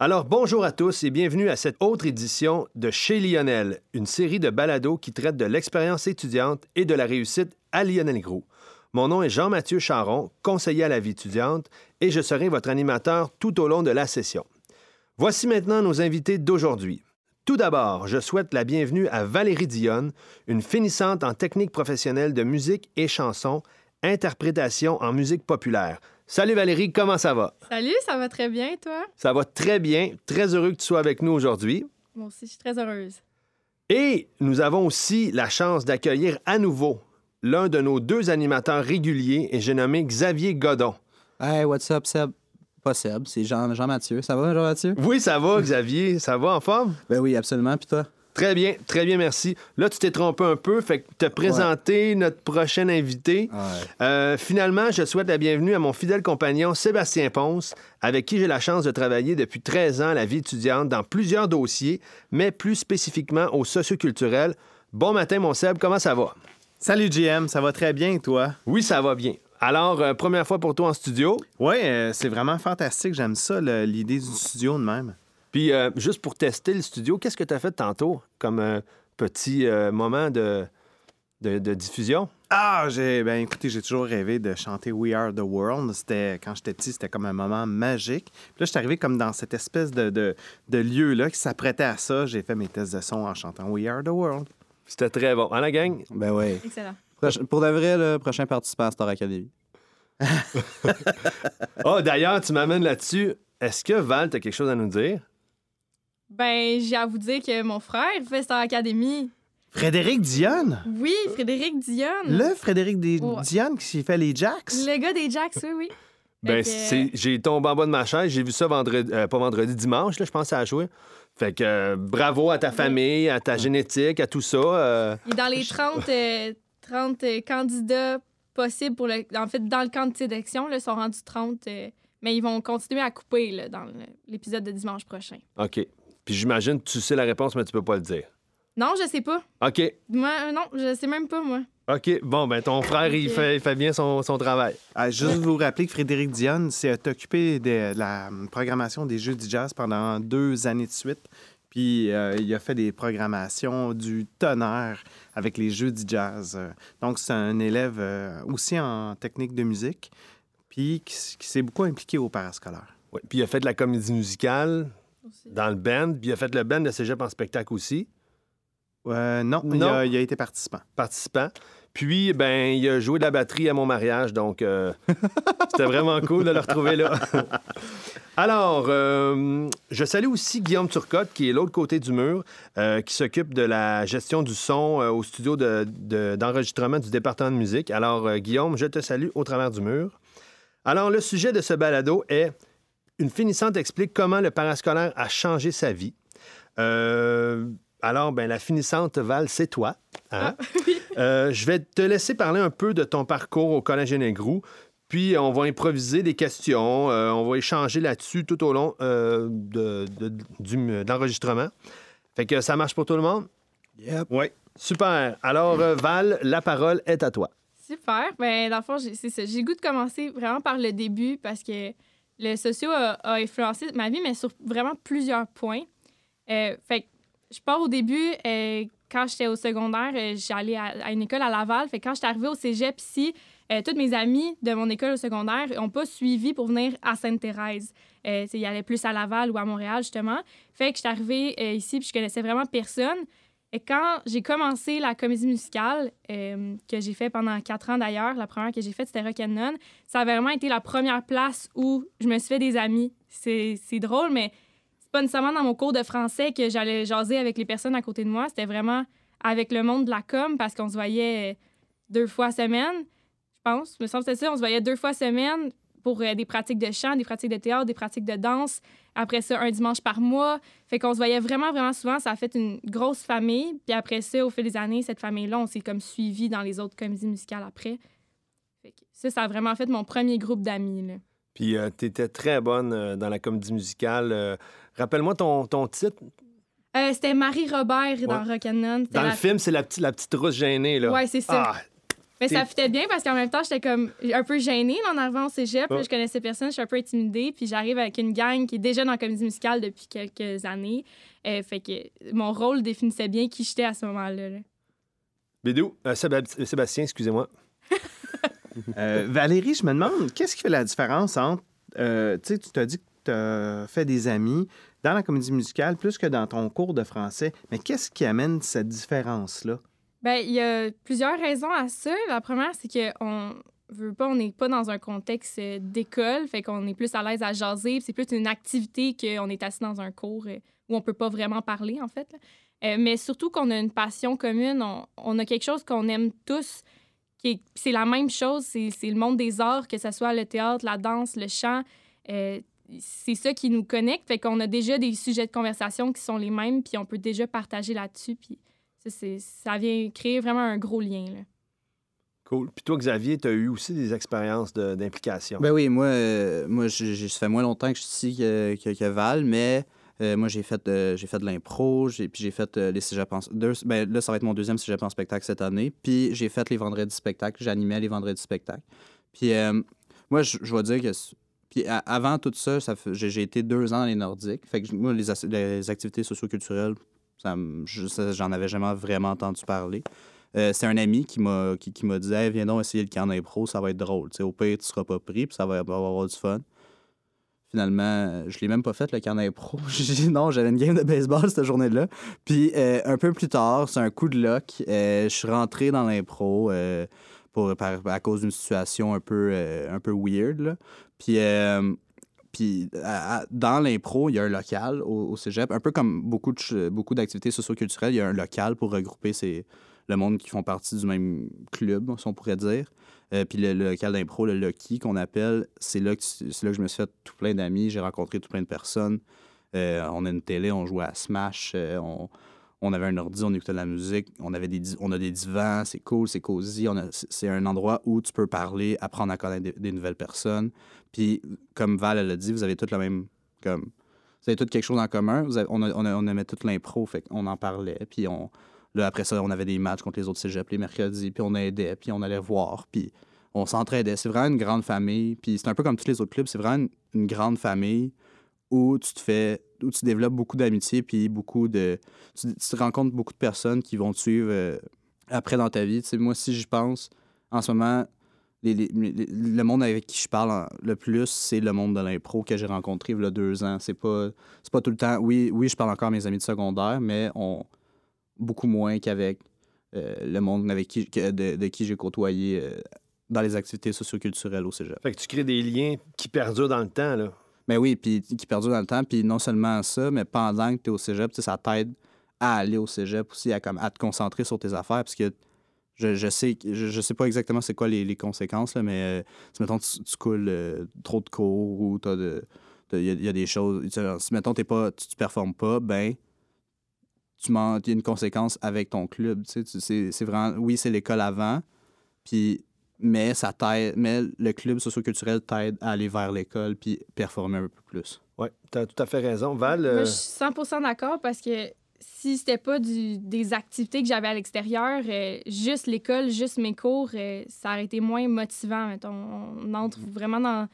Alors bonjour à tous et bienvenue à cette autre édition de Chez Lionel, une série de balados qui traite de l'expérience étudiante et de la réussite à Lionel Gros. Mon nom est Jean-Mathieu Charon, conseiller à la vie étudiante, et je serai votre animateur tout au long de la session. Voici maintenant nos invités d'aujourd'hui. Tout d'abord, je souhaite la bienvenue à Valérie Dionne, une finissante en technique professionnelle de musique et chanson, interprétation en musique populaire. Salut Valérie, comment ça va? Salut, ça va très bien, toi? Ça va très bien. Très heureux que tu sois avec nous aujourd'hui. Moi aussi, je suis très heureuse. Et nous avons aussi la chance d'accueillir à nouveau l'un de nos deux animateurs réguliers, et j'ai nommé Xavier Godon. Hey, what's up, Seb? Pas Seb, c'est Jean- Jean-Mathieu. ça va, Jean-Mathieu? Oui, ça va, Xavier. Ça va en forme? Ben oui, absolument. Puis toi? Très bien, très bien, merci. Là, tu t'es trompé un peu, fait que te présenter notre prochain invité. Euh, finalement, je souhaite la bienvenue à mon fidèle compagnon Sébastien Ponce, avec qui j'ai la chance de travailler depuis 13 ans à la vie étudiante dans plusieurs dossiers, mais plus spécifiquement au socioculturel. Bon matin, mon Seb, comment ça va? Salut GM, ça va très bien et toi? Oui, ça va bien. Alors, euh, première fois pour toi en studio. Oui, c'est vraiment fantastique. J'aime ça, l'idée du studio de même. Puis, euh, juste pour tester le studio, qu'est-ce que tu as fait tantôt comme euh, petit euh, moment de, de, de diffusion? Ah, j'ai ben écoutez, j'ai toujours rêvé de chanter We Are the World. C'était quand j'étais petit, c'était comme un moment magique. Puis là, je suis arrivé comme dans cette espèce de, de, de lieu là qui s'apprêtait à ça. J'ai fait mes tests de son en chantant We Are the World. C'était très bon. Hein, la gang? Ben oui. Excellent. Proche- Pour de vrai, le prochain participant à Star Academy. Oh, d'ailleurs, tu m'amènes là-dessus. Est-ce que Val, t'as quelque chose à nous dire? Ben, j'ai à vous dire que mon frère fait Star Academy. Frédéric Dionne, Oui, Frédéric Dionne. le Frédéric Ouais. Dionne qui fait les Jacks? Le gars des Jacks, oui, oui. Ben, que- c'est, j'ai tombé en bas de ma chaise. J'ai vu ça vendredi, euh, pas vendredi, dimanche, là, je pense à jouer. Fait que euh, bravo à ta famille, à ta génétique, à tout ça. euh, est dans les 30, euh, 30 euh, candidats possibles pour le. En fait, dans le camp de sélection, là, ils sont rendus 30. euh, mais ils vont continuer à couper là, dans l'épisode de dimanche prochain. OK. Puis j'imagine que tu sais la réponse, mais tu peux pas le dire. Non, je sais pas. OK. Moi, euh, non, je sais même pas, moi. OK. Bon, ben ton frère, il, fait, il fait bien son, son travail. Ah, juste vous rappeler que Frédéric Dionne s'est occupé de la programmation des Jeux du jazz pendant deux années de suite. Puis euh, il a fait des programmations du tonnerre avec les Jeux du jazz. Donc c'est un élève euh, aussi en technique de musique, puis qui, qui s'est beaucoup impliqué au parascolaire. Ouais. Puis il a fait de la comédie musicale dans le band, puis il a fait le band de cégep en spectacle aussi, Euh, non, Il, Non? a, il a été participant. participant. Puis, ben, il a joué de la batterie à mon mariage, donc euh, c'était vraiment cool de le retrouver là. Alors, euh, je salue aussi Guillaume Turcotte, qui est l'autre côté du mur, euh, qui s'occupe de la gestion du son euh, au studio de- de- d'enregistrement du département de musique. Alors, euh, Guillaume, je te salue au travers du mur. Alors, le sujet de ce balado est Une finissante explique comment le parascolaire a changé sa vie. Euh, alors, ben, la finissante, Val, c'est toi. hein? Euh, je vais te laisser parler un peu de ton parcours au Collège Négrou, puis on va improviser des questions, euh, on va échanger là-dessus tout au long euh, de, de- du- de l'enregistrement. Fait que ça marche pour tout le monde? Yep. Oui. Super. Alors, euh, Val, la parole est à toi. Super. Ben, dans le fond, j'ai- c'est ça. J'ai le goût de commencer vraiment par le début parce que le socio a, influencé ma vie, mais sur vraiment plusieurs points. Euh, fait que je pars au début, euh, quand j'étais au secondaire, euh, j'allais à, une école à Laval. Fait que quand j'étais arrivée au cégep ici, toutes mes amies de mon école au secondaire n'ont pas suivi pour venir à Sainte-Thérèse. Ils allaient plus à Laval ou à Montréal, justement. Fait que j'étais arrivée ici puis je connaissais vraiment personne. Et quand j'ai commencé la comédie musicale, euh, que j'ai fait pendant quatre ans d'ailleurs, la première que j'ai faite, c'était Rock'n'None, ça a vraiment été la première place où je me suis fait des amis. C'est drôle, mais c'est pas nécessairement dans mon cours de français que j'allais jaser avec les personnes à côté de moi. C'était vraiment avec le monde de la com parce qu'on se voyait deux fois semaine, je pense. Me semble que c'est ça. On se voyait deux fois semaine pour euh, des pratiques de chant, des pratiques de théâtre, des pratiques de danse. Après ça, un dimanche par mois. Fait qu'on se voyait vraiment, vraiment souvent. Ça a fait une grosse famille. Puis après ça, au fil des années, cette famille-là, on s'est comme suivi dans les autres comédies musicales après. Fait que ça, ça a vraiment fait mon premier groupe d'amis. là. Puis, tu étais très bonne euh, dans la comédie musicale. Euh, Rappelle-moi ton, ton titre. Euh, c'était Marie Robert dans Ouais. Rock'n'None. Dans la- le film, c'est la, petite- la petite rousse gênée. Là. Ouais, c'est ça. Ah, Mais ça fitait bien parce qu'en même temps, j'étais comme un peu gênée là, en arrivant au cégep. là, je connaissais personne, je suis un peu intimidée. Puis j'arrive avec une gang qui est déjà dans la comédie musicale depuis quelques années. Euh, fait que mon rôle définissait bien qui j'étais à ce moment-là. là. Bédou, euh, Séba- Sébastien, excusez-moi. Euh, Valérie, je me demande, qu'est-ce qui fait la différence entre. euh, tu sais, tu t'as dit que tu as fait des amis dans la comédie musicale plus que dans ton cours de français. Mais qu'est-ce qui amène cette différence-là? Ben, il y a plusieurs raisons à ça. La première, c'est qu'on veut pas, on n'est pas dans un contexte euh, d'école, fait qu'on est plus à l'aise à jaser. C'est plus une activité qu'on est assis dans un cours euh, où on peut pas vraiment parler, en fait. Euh, mais surtout qu'on a une passion commune, on, on a quelque chose qu'on aime tous. C'est la même chose, c'est le monde des arts, que ce soit le théâtre, la danse, le chant. C'est ça qui nous connecte. Fait qu'on a déjà des sujets de conversation qui sont les mêmes, puis on peut déjà partager là-dessus. Puis ça, vient créer vraiment un gros lien. Là. Cool. Puis toi, Xavier, tu as eu aussi des expériences de- d'implication. Ben oui, moi, euh, moi j'ai- ça fait moins longtemps que je suis ici que, que- que Val, mais euh, moi, j'ai fait, euh, j'ai fait de l'impro, j'ai, puis j'ai fait euh, les cégeps en... deux- ben, là, ça va être mon deuxième cégep en spectacle cette année. Puis j'ai fait les vendredis spectacles, j'animais les vendredis spectacles. Puis euh, moi, je, je vais dire que... Puis a- avant tout ça, ça fait- j'ai, été deux ans dans les Nordiques. Fait que moi, les, as- les activités socioculturelles, je- j'en avais jamais vraiment entendu parler. Euh, c'est un ami qui m'a qui, qui dit viens donc essayer le camp d'impro, ça va être drôle. Au pire, tu seras pas pris, puis ça va, avoir du fun. Finalement, je l'ai même pas fait, le camp d'impro. Non, j'avais une game de baseball cette journée-là. Puis euh, un peu plus tard, c'est un coup de luck, euh, je suis rentré dans l'impro pour, à cause d'une situation un peu, un peu weird. là. Puis, puis à- dans l'impro, il y a un local au, au cégep, un peu comme beaucoup, de beaucoup d'activités socioculturelles, il y a un local pour regrouper le monde qui font partie du même club, si on pourrait dire. Euh, puis le, local d'impro, le Lucky qu'on appelle, c'est là, que c'est là que je me suis fait tout plein d'amis, j'ai rencontré tout plein de personnes. Euh, on a une télé, on jouait à Smash, euh, on, on avait un ordi, on écoutait de la musique, on, avait des, on a des divans, c'est cool, c'est cosy. C'est un endroit où tu peux parler, apprendre à connaître des, nouvelles personnes. Puis, comme Val l'a dit, vous avez tous le même. Comme, vous avez tous quelque chose en commun. On, a- on, a- on aimait toute l'impro, fait qu'on en parlait. Puis, on, là, après ça, on avait des matchs contre les autres cégeps les mercredis, puis on aidait, puis on allait voir, puis on s'entraidait. C'est vraiment une grande famille. Puis, c'est un peu comme tous les autres clubs, c'est vraiment une grande famille où tu te fais où tu développes beaucoup d'amitié puis beaucoup de tu, rencontres beaucoup de personnes qui vont te suivre euh, après dans ta vie. Tu sais moi si j'y pense en ce moment les- les- le monde avec qui je parle le plus c'est le monde de l'impro que j'ai rencontré il y a deux ans. C'est pas c'est pas tout le temps oui oui je parle encore à mes amis de secondaire mais on beaucoup moins qu'avec euh, le monde avec qui de, de qui j'ai côtoyé euh, dans les activités socioculturelles au cégep. Fait que tu crées des liens qui perdurent dans le temps, là. Mais oui, puis qui perdure dans le temps. Puis non seulement ça, mais pendant que tu es au cégep, tu ça t'aide à aller au cégep aussi, à, comme, à te concentrer sur tes affaires. Parce que je, je sais je, je sais pas exactement c'est quoi les, les conséquences, là, mais euh, si, mettons, tu, tu coules euh, trop de cours ou t'as de. Il y, a- des choses. tu Si, mettons, t'es pas, tu, tu performes pas, ben, tu il y a une conséquence avec ton club. Tu sais, tu- c'est vraiment. Oui, c'est l'école avant, puis mais ça t'aide, mais le club socioculturel t'aide à aller vers l'école puis performer un peu plus. Oui, tu as tout à fait raison. Val, euh, Moi, je suis 100 d'accord parce que si c'était pas du, des activités que j'avais à l'extérieur, euh, juste l'école, juste mes cours, euh, ça aurait été moins motivant. mettons. On entre vraiment dans.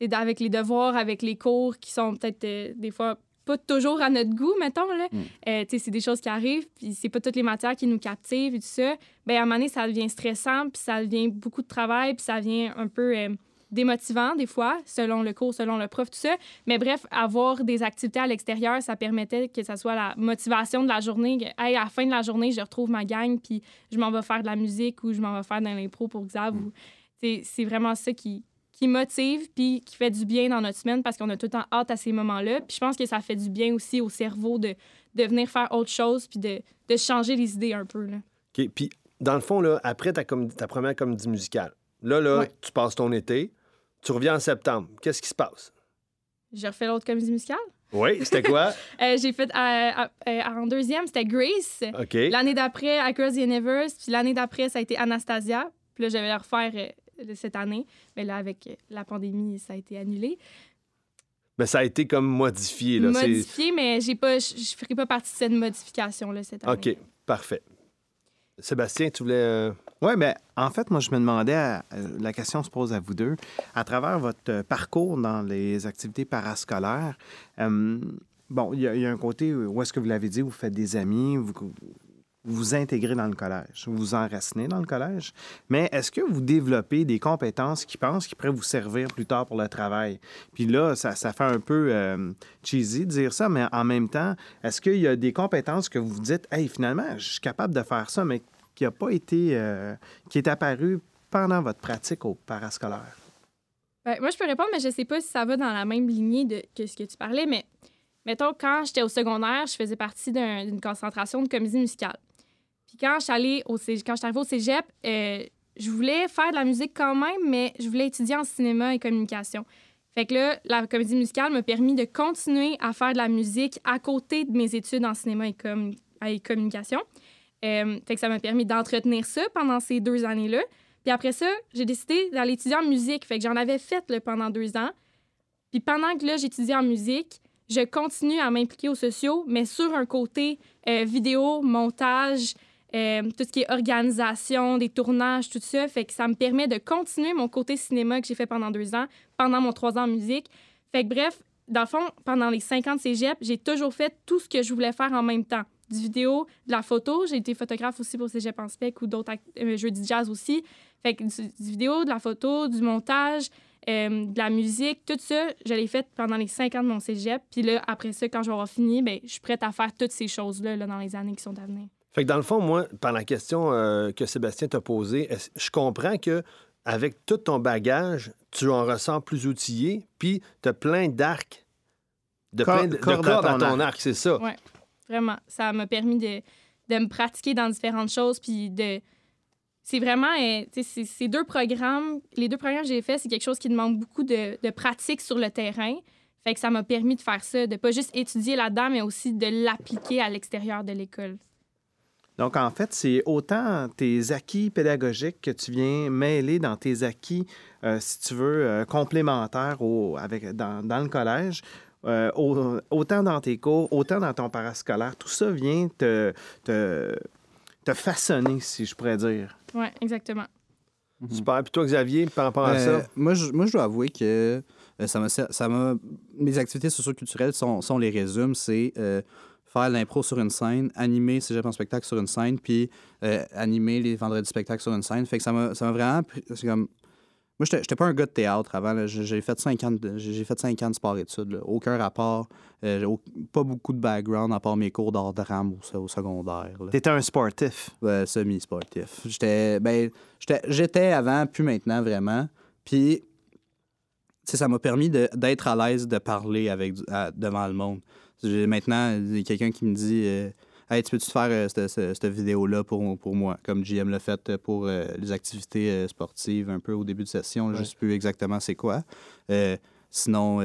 c'est avec les devoirs, avec les cours qui sont peut-être euh, des fois pas toujours à notre goût, mettons. Là. Mm. Euh, tu sais, c'est des choses qui arrivent, puis c'est pas toutes les matières qui nous captivent et tout ça. Ben, à un moment donné, ça devient stressant, puis ça devient beaucoup de travail, puis ça devient un peu euh, démotivant des fois, selon le cours, selon le prof, tout ça. Mais bref, avoir des activités à l'extérieur, ça permettait que ça soit la motivation de la journée. Que, hey, à la fin de la journée, je retrouve ma gang, puis je m'en vais faire de la musique ou je m'en vais faire dans l'impro pour Xav. C'est c'est vraiment ça qui, qui motive puis qui fait du bien dans notre semaine parce qu'on a tout le temps hâte à ces moments-là. Puis je pense que ça fait du bien aussi au cerveau de, de venir faire autre chose puis de, de changer les idées un peu. Là. OK. Puis, dans le fond, là, après ta, com- ta première comédie musicale, là, là, Ouais. tu passes ton été, tu reviens en septembre. Qu'est-ce qui se passe? J'ai refait l'autre comédie musicale? Oui, c'était quoi? Euh, j'ai fait euh, euh, en deuxième, c'était Grace. L'année d'après, Across the Universe. Puis l'année d'après, ça a été Anastasia. Puis là, j'avais refaire cette année. Mais là, avec la pandémie, ça a été annulé. Mais ça a été comme modifié. Là. Modifié, mais j'ai pas, je je ferai pas partie de cette modification-là cette année. OK, parfait. Sébastien, tu voulais. euh, Oui, mais en fait, moi, je me demandais, à- la question se pose à vous deux, à travers votre euh, parcours dans les activités parascolaires, euh, bon, il y, y a un côté où est-ce que vous l'avez dit, vous faites des amis, vous vous intégrez dans le collège, vous enracinez dans le collège, mais est-ce que vous développez des compétences qui pensent qui pourraient vous servir plus tard pour le travail? Puis là, ça, ça fait un peu euh, cheesy de dire ça, mais en même temps, est-ce qu'il y a des compétences que vous vous dites, hey, finalement, je suis capable de faire ça, mais qui n'a pas été, euh, qui est apparu pendant votre pratique au parascolaire? Ben, moi, je peux répondre, mais je sais pas si ça va dans la même lignée de, que ce que tu parlais. Mais mettons, quand j'étais au secondaire, je faisais partie d'un- d'une concentration de comédie musicale. Puis quand je suis au cég- quand je arrivée au cégep, euh, je voulais faire de la musique quand même, mais je voulais étudier en cinéma et communication. Fait que là, la comédie musicale m'a permis de continuer à faire de la musique à côté de mes études en cinéma et, com- et communication. Euh, fait que ça m'a permis d'entretenir ça pendant ces deux années-là. Puis après ça, j'ai décidé d'aller étudier en musique. Fait que j'en avais fait pendant deux ans. Puis pendant que là, j'étudiais en musique, je continue à m'impliquer aux sociaux, mais sur un côté euh, vidéo, montage, euh, tout ce qui est organisation, des tournages, tout ça. Fait que ça me permet de continuer mon côté cinéma que j'ai fait pendant deux ans, pendant mon trois ans en musique. Fait que bref, dans le fond, pendant les cinq ans de cégep, j'ai toujours fait tout ce que je voulais faire en même temps. Du vidéo, de la photo. J'ai été photographe aussi pour Cégep en spec ou d'autres euh, jeux de jazz aussi. Fait que du, vidéo, de la photo, du montage, euh, de la musique, tout ça, je l'ai fait pendant les cinq ans de mon cégep. Puis là, après ça, quand avoir fini, ben, je suis prête à faire toutes ces choses-là là, dans les années qui sont à venir. Fait que dans le fond, moi, par la question euh, que Sébastien t'a posée, je comprends que avec tout ton bagage, tu en ressens plus outillé, puis tu as plein d'arcs, de, Cor- plein de, de cordes à ton arc. arc, c'est ça. Ouais. Vraiment, ça m'a permis de, de me pratiquer dans différentes choses. Puis de. C'est vraiment. euh, tu sais, c'est- ces deux programmes, les deux programmes que j'ai faits, c'est quelque chose qui demande beaucoup de, de pratique sur le terrain. Fait que ça m'a permis de faire ça, de pas juste étudier là-dedans, mais aussi de l'appliquer à l'extérieur de l'école. Donc, en fait, c'est autant tes acquis pédagogiques que tu viens mêler dans tes acquis, euh, si tu veux, euh, complémentaires au, avec, dans, dans le collège. euh, au- autant dans tes cours, autant dans ton parascolaire. Tout ça vient te, te, te façonner, si je pourrais dire. Oui, exactement. Super. Puis toi, Xavier, par rapport à ça, moi, je, moi, je dois avouer que euh, ça m'a, ça m'a, mes activités socioculturelles sont, sont les résumes. C'est euh, faire l'impro sur une scène, animer Cégep en spectacle sur une scène, puis euh, animer les vendredis spectacles sur une scène. Fait que ça m'a, vraiment... C'est comme... Moi, j'étais, pas un gars de théâtre avant. J'ai, fait cinq ans de, j'ai fait ans de sport-études. Aucun rapport. euh, au- pas beaucoup de background à part mes cours d'art drame au, au secondaire. là. Tu étais un sportif? Ouais, semi-sportif. J'étais, ben, j'étais, j'étais avant, plus maintenant, vraiment. Puis, ça m'a permis d'être à l'aise de parler avec, à- devant le monde. J'ai- maintenant, il y a quelqu'un qui me dit euh, Hey, tu peux-tu faire euh, cette, cette- cette vidéo-là pour, pour moi? Comme JM l'a fait pour euh, les activités sportives un peu au début de session. Je ne sais plus exactement c'est quoi. Sinon,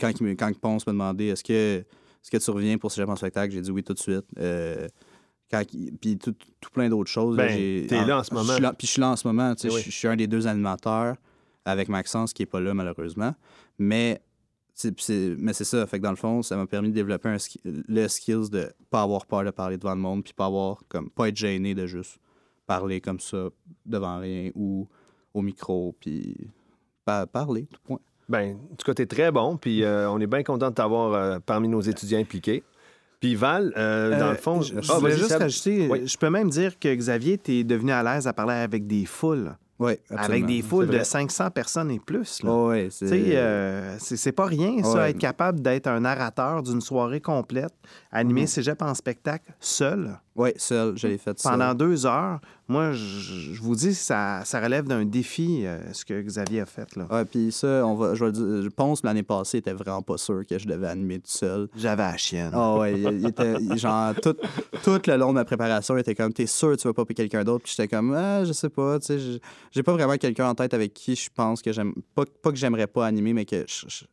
quand, il me- quand Ponce m'a demandé Est-ce que, est-ce que tu reviens pour ce en spectacle? J'ai dit oui tout de suite. Quand puis tout, tout plein d'autres choses. Ben, j'ai- t'es là en ce moment. là- Puis je suis là en ce moment. tu sais, Eh oui. Je je suis un des deux animateurs avec Maxence qui n'est pas là malheureusement. Mais mais c'est ça. Fait que dans le fond, ça m'a permis de développer un le skills de pas avoir peur de parler devant le monde, puis pas avoir comme pas être gêné de juste parler comme ça devant rien ou au micro, puis pa- parler, tout point. ben, en tout cas, tu es très bon, puis euh, on est bien content de t'avoir euh, parmi nos étudiants impliqués. Puis Val, euh, dans Euh, le fond... je, je Ah, voulais juste rajouter, Oui. je peux même dire que Xavier, tu es devenu à l'aise à parler avec des foules. Oui, Avec des foules de vrai. 500 personnes et plus. là. Oh, ouais, c'est... Tu sais, euh, c'est c'est pas rien, ça, Ouais. être capable d'être un narrateur d'une soirée complète, animer Mhm. Cégep en spectacle seul Ouais, seul, je l'ai fait seul. pendant deux heures. Moi, je, je vous dis, ça, ça relève d'un défi, euh, ce que Xavier a fait. là. Puis ça, on va, je je pense que l'année passée, il était vraiment pas sûr que je devais animer tout seul. J'avais la chienne. Ah ouais, il, il était il- genre tout, tout le long de ma préparation, il était comme t'es sûr que tu vas pas payer quelqu'un d'autre, puis j'étais comme ah, je sais pas, tu sais, j'ai pas vraiment quelqu'un en tête avec qui je pense que j'aime pas, pas que j'aimerais pas animer, mais que je- je-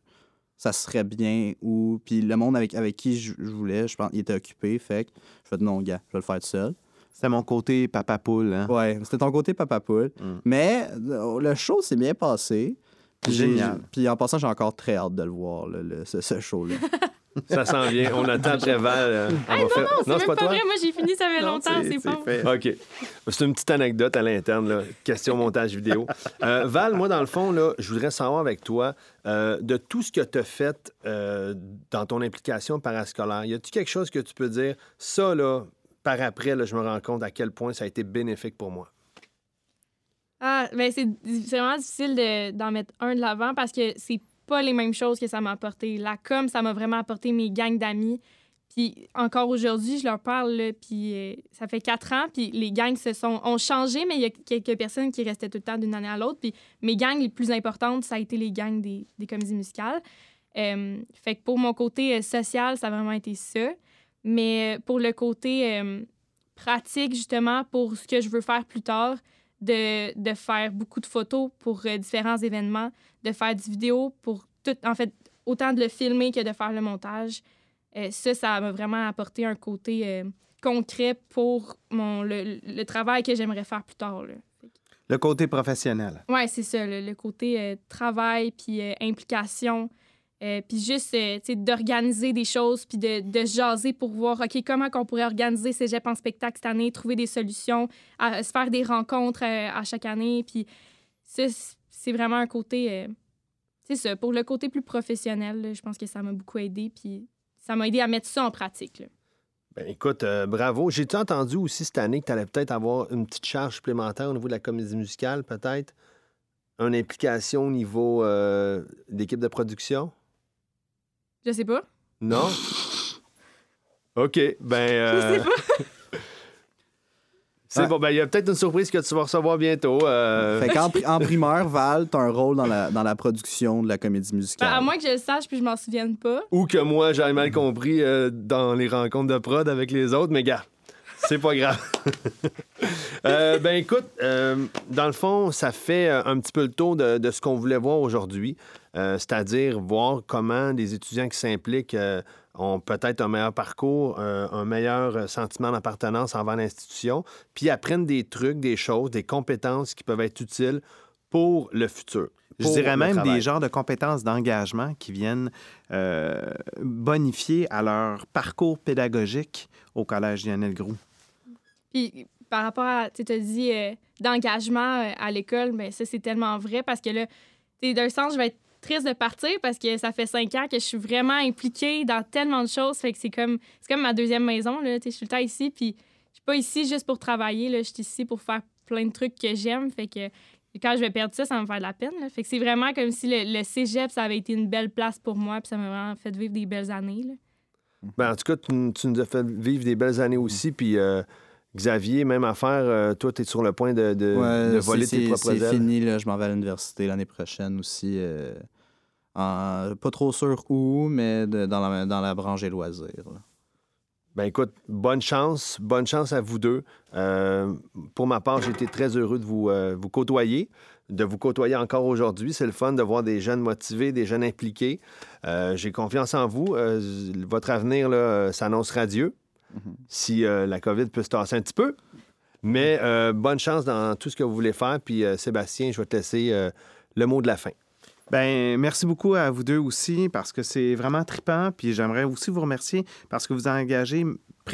ça serait bien ou puis le monde avec avec qui je, je voulais, je pense il était occupé, fait que je fais non gars, je vais le faire tout seul. C'était mon côté papa poule. Hein? Ouais, c'était ton côté papa poule, Mm. mais euh, le show s'est bien passé. Puis Génial. Puis en passant, j'ai encore très hâte de le voir, là, le- ce, ce show-là. Ça s'en vient. On attend très Val. euh, on Hey, faire- non, c'est même pas, vrai. Moi, j'ai fini, ça fait Non, longtemps, c'est fait. OK. C'est une petite anecdote à l'interne, là. question montage vidéo. Euh, Val, moi, dans le fond, là, je voudrais savoir avec toi, euh, de tout ce que tu as fait euh, dans ton implication parascolaire, y a-t-il quelque chose que tu peux dire, ça, là, par après, je me rends compte à quel point ça a été bénéfique pour moi? Ah, ben c'est vraiment difficile de- d'en mettre un de l'avant parce que c'est pas les mêmes choses que ça m'a apporté. La com, ça m'a vraiment apporté mes gangs d'amis. Puis encore aujourd'hui, je leur parle, puis euh, ça fait quatre ans, puis les gangs se sont, ont changé, mais il y a quelques personnes qui restaient tout le temps d'une année à l'autre. Puis mes gangs les plus importantes, ça a été les gangs des, des comédies musicales. Euh, fait que pour mon côté euh, social, ça a vraiment été ça. Mais euh, pour le côté euh, pratique, justement, pour ce que je veux faire plus tard, de, de faire beaucoup de photos pour euh, différents événements, de faire du vidéo pour tout, en fait, autant de le filmer que de faire le montage. Euh, ça, ça m'a vraiment apporté un côté concret pour mon, le, le travail que j'aimerais faire plus tard. Là. Le côté professionnel. Ouais, c'est ça, le, le côté travail, puis implication, euh, puis juste, euh, tu sais, d'organiser des choses, puis de, de jaser pour voir, OK, comment qu'on pourrait organiser Cégep en spectacle cette année, trouver des solutions, se faire des rencontres euh, à chaque année, puis c'est vraiment un côté, euh, c'est ça, pour le côté plus professionnel, je pense que ça m'a beaucoup aidé, puis ça m'a aidé à mettre ça en pratique. Ben, écoute, bravo. J'ai-tu entendu aussi cette année que tu allais peut-être avoir une petite charge supplémentaire au niveau de la comédie musicale, peut-être? Une implication au niveau d'équipe de production? Je sais pas. Non? OK. Ben. Je euh, sais pas. C'est Ouais. bon. Ben, il y a peut-être une surprise que tu vas recevoir bientôt. euh, Fait qu'en pri- en primeur, Val, t'as un rôle dans la, dans la production de la comédie musicale. Ben, à moins que je le sache, puis je m'en souvienne pas. Ou que moi, j'avais mal compris euh, dans les rencontres de prod avec les autres, mais gars, c'est pas grave. Euh, ben écoute, euh, dans le fond, ça fait euh, un petit peu le tour de, de ce qu'on voulait voir aujourd'hui, euh, c'est-à-dire voir comment des étudiants qui s'impliquent ont peut-être un meilleur parcours, un meilleur sentiment d'appartenance envers l'institution, puis apprennent des trucs, des choses, des compétences qui peuvent être utiles pour le futur. Je dirais même travail. des genres de compétences d'engagement qui viennent euh, bonifier à leur parcours pédagogique au Collège Lionel Groux. Puis par rapport à, tu as dit euh, d'engagement euh, à l'école, mais ça, c'est tellement vrai parce que là, tu d'un sens, je vais être triste de partir parce que ça fait cinq ans que je suis vraiment impliquée dans tellement de choses. Fait que c'est comme, comme ma deuxième maison, là. Tu je suis le temps ici, puis je suis pas ici juste pour travailler. Je suis ici pour faire plein de trucs que j'aime. Fait que quand je vais perdre ça, ça va me faire de la peine. Fait que c'est vraiment comme si le, le cégep, ça avait été une belle place pour moi, puis ça m'a vraiment fait vivre des belles années, là. Ben, en tout cas, tu, tu nous as fait vivre des belles années aussi. Puis, euh, Xavier, même affaire, euh, toi, tu es sur le point de, de- Ouais, de voler c'est- tes c'est- propres C'est ailes. fini, là. Je m'en vais à l'université l'année prochaine aussi. euh, en- pas trop sûr où, mais de- dans, la, dans la branche des loisirs. là. Ben, écoute, bonne chance. Bonne chance à vous deux. Euh, pour ma part, j'ai été très heureux de vous, vous côtoyer, de vous côtoyer encore aujourd'hui. C'est le fun de voir des jeunes motivés, des jeunes impliqués. Euh, j'ai confiance en vous. Euh, votre avenir s'annonce radieux. Si euh, la COVID peut se tasser un petit peu. Mais euh, bonne chance dans tout ce que vous voulez faire. Puis, euh, Sébastien, je vais te laisser le mot de la fin. Ben, merci beaucoup à vous deux aussi parce que c'est vraiment trippant. Puis j'aimerais aussi vous remercier parce que vous engagez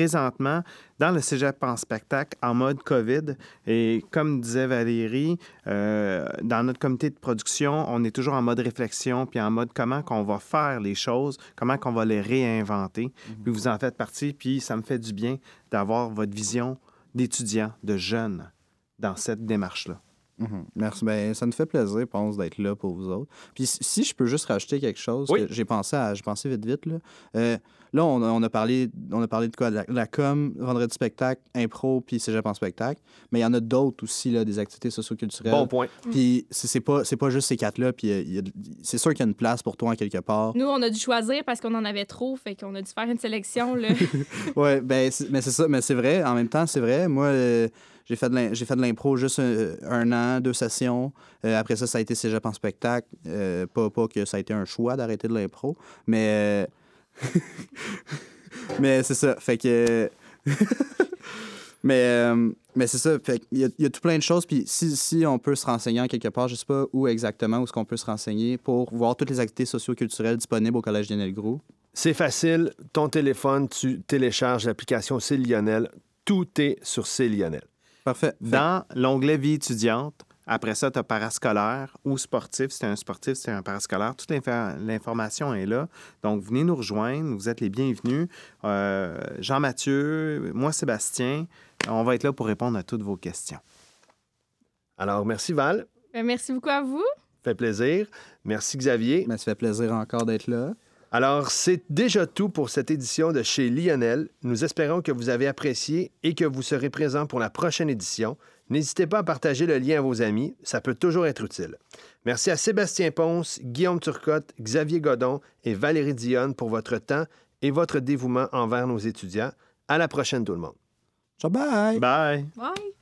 présentement dans le cégep en spectacle en mode COVID. Et comme disait Valérie, euh, dans notre comité de production, on est toujours en mode réflexion puis en mode comment qu'on va faire les choses, comment qu'on va les réinventer. Puis vous en faites partie. Puis ça me fait du bien d'avoir votre vision d'étudiant, de jeune dans cette démarche-là. Mhm. Merci. Ben, ça nous fait plaisir, je pense, d'être là pour vous autres. Puis si- si je peux juste rajouter quelque chose, Oui. que j'ai pensé à, j'ai pensé vite vite là. Euh, là, on a, on a parlé, on a parlé de quoi, de la, de la com, vendredi spectacle, impro, puis cégep en spectacle. Mais il y en a d'autres aussi là, des activités socioculturelles. Bon point. Puis c'est pas, c'est pas juste ces quatre là. Puis euh, c'est sûr qu'il y a une place pour toi en quelque part. Nous, on a dû choisir parce qu'on en avait trop, fait qu'on a dû faire une sélection, là. Ouais, ben, mais c'est ça, mais c'est vrai. En même temps, c'est vrai. Moi, euh, j'ai fait de l'im- j'ai fait de l'impro juste un, un an, deux sessions. Euh, après ça, ça a été cégep en spectacle. Euh, pas, pas que ça a été un choix d'arrêter de l'impro, mais. mais c'est ça. Fait que. Mais, euh, mais c'est ça. Fait il, y a, il y a tout plein de choses. Puis si, si on peut se renseigner en quelque part, je sais pas où exactement, où est-ce qu'on peut se renseigner pour voir toutes les activités socio-culturelles disponibles au Collège Lionel Gros. C'est facile. Ton téléphone, tu télécharges l'application C'est Lionel. Tout est sur C'est Lionel. Parfait. Fait- Dans l'onglet vie étudiante, après ça, tu as parascolaire ou sportif. Si tu un sportif, c'est un parascolaire. Toute l'information est là. Donc, venez nous rejoindre. Vous êtes les bienvenus. Euh, Jean-Mathieu, moi, Sébastien, on va être là pour répondre à toutes vos questions. Alors, merci Val. Ben, merci beaucoup à vous. Fait plaisir. Merci Xavier. Mais ça fait plaisir encore d'être là. Alors, c'est déjà tout pour cette édition de chez Lionel. Nous espérons que vous avez apprécié et que vous serez présent pour la prochaine édition. N'hésitez pas à partager le lien à vos amis, ça peut toujours être utile. Merci à Sébastien Ponce, Guillaume Turcotte, Xavier Godon et Valérie Dionne pour votre temps et votre dévouement envers nos étudiants. À la prochaine tout le monde. Ciao, bye! Bye! Bye.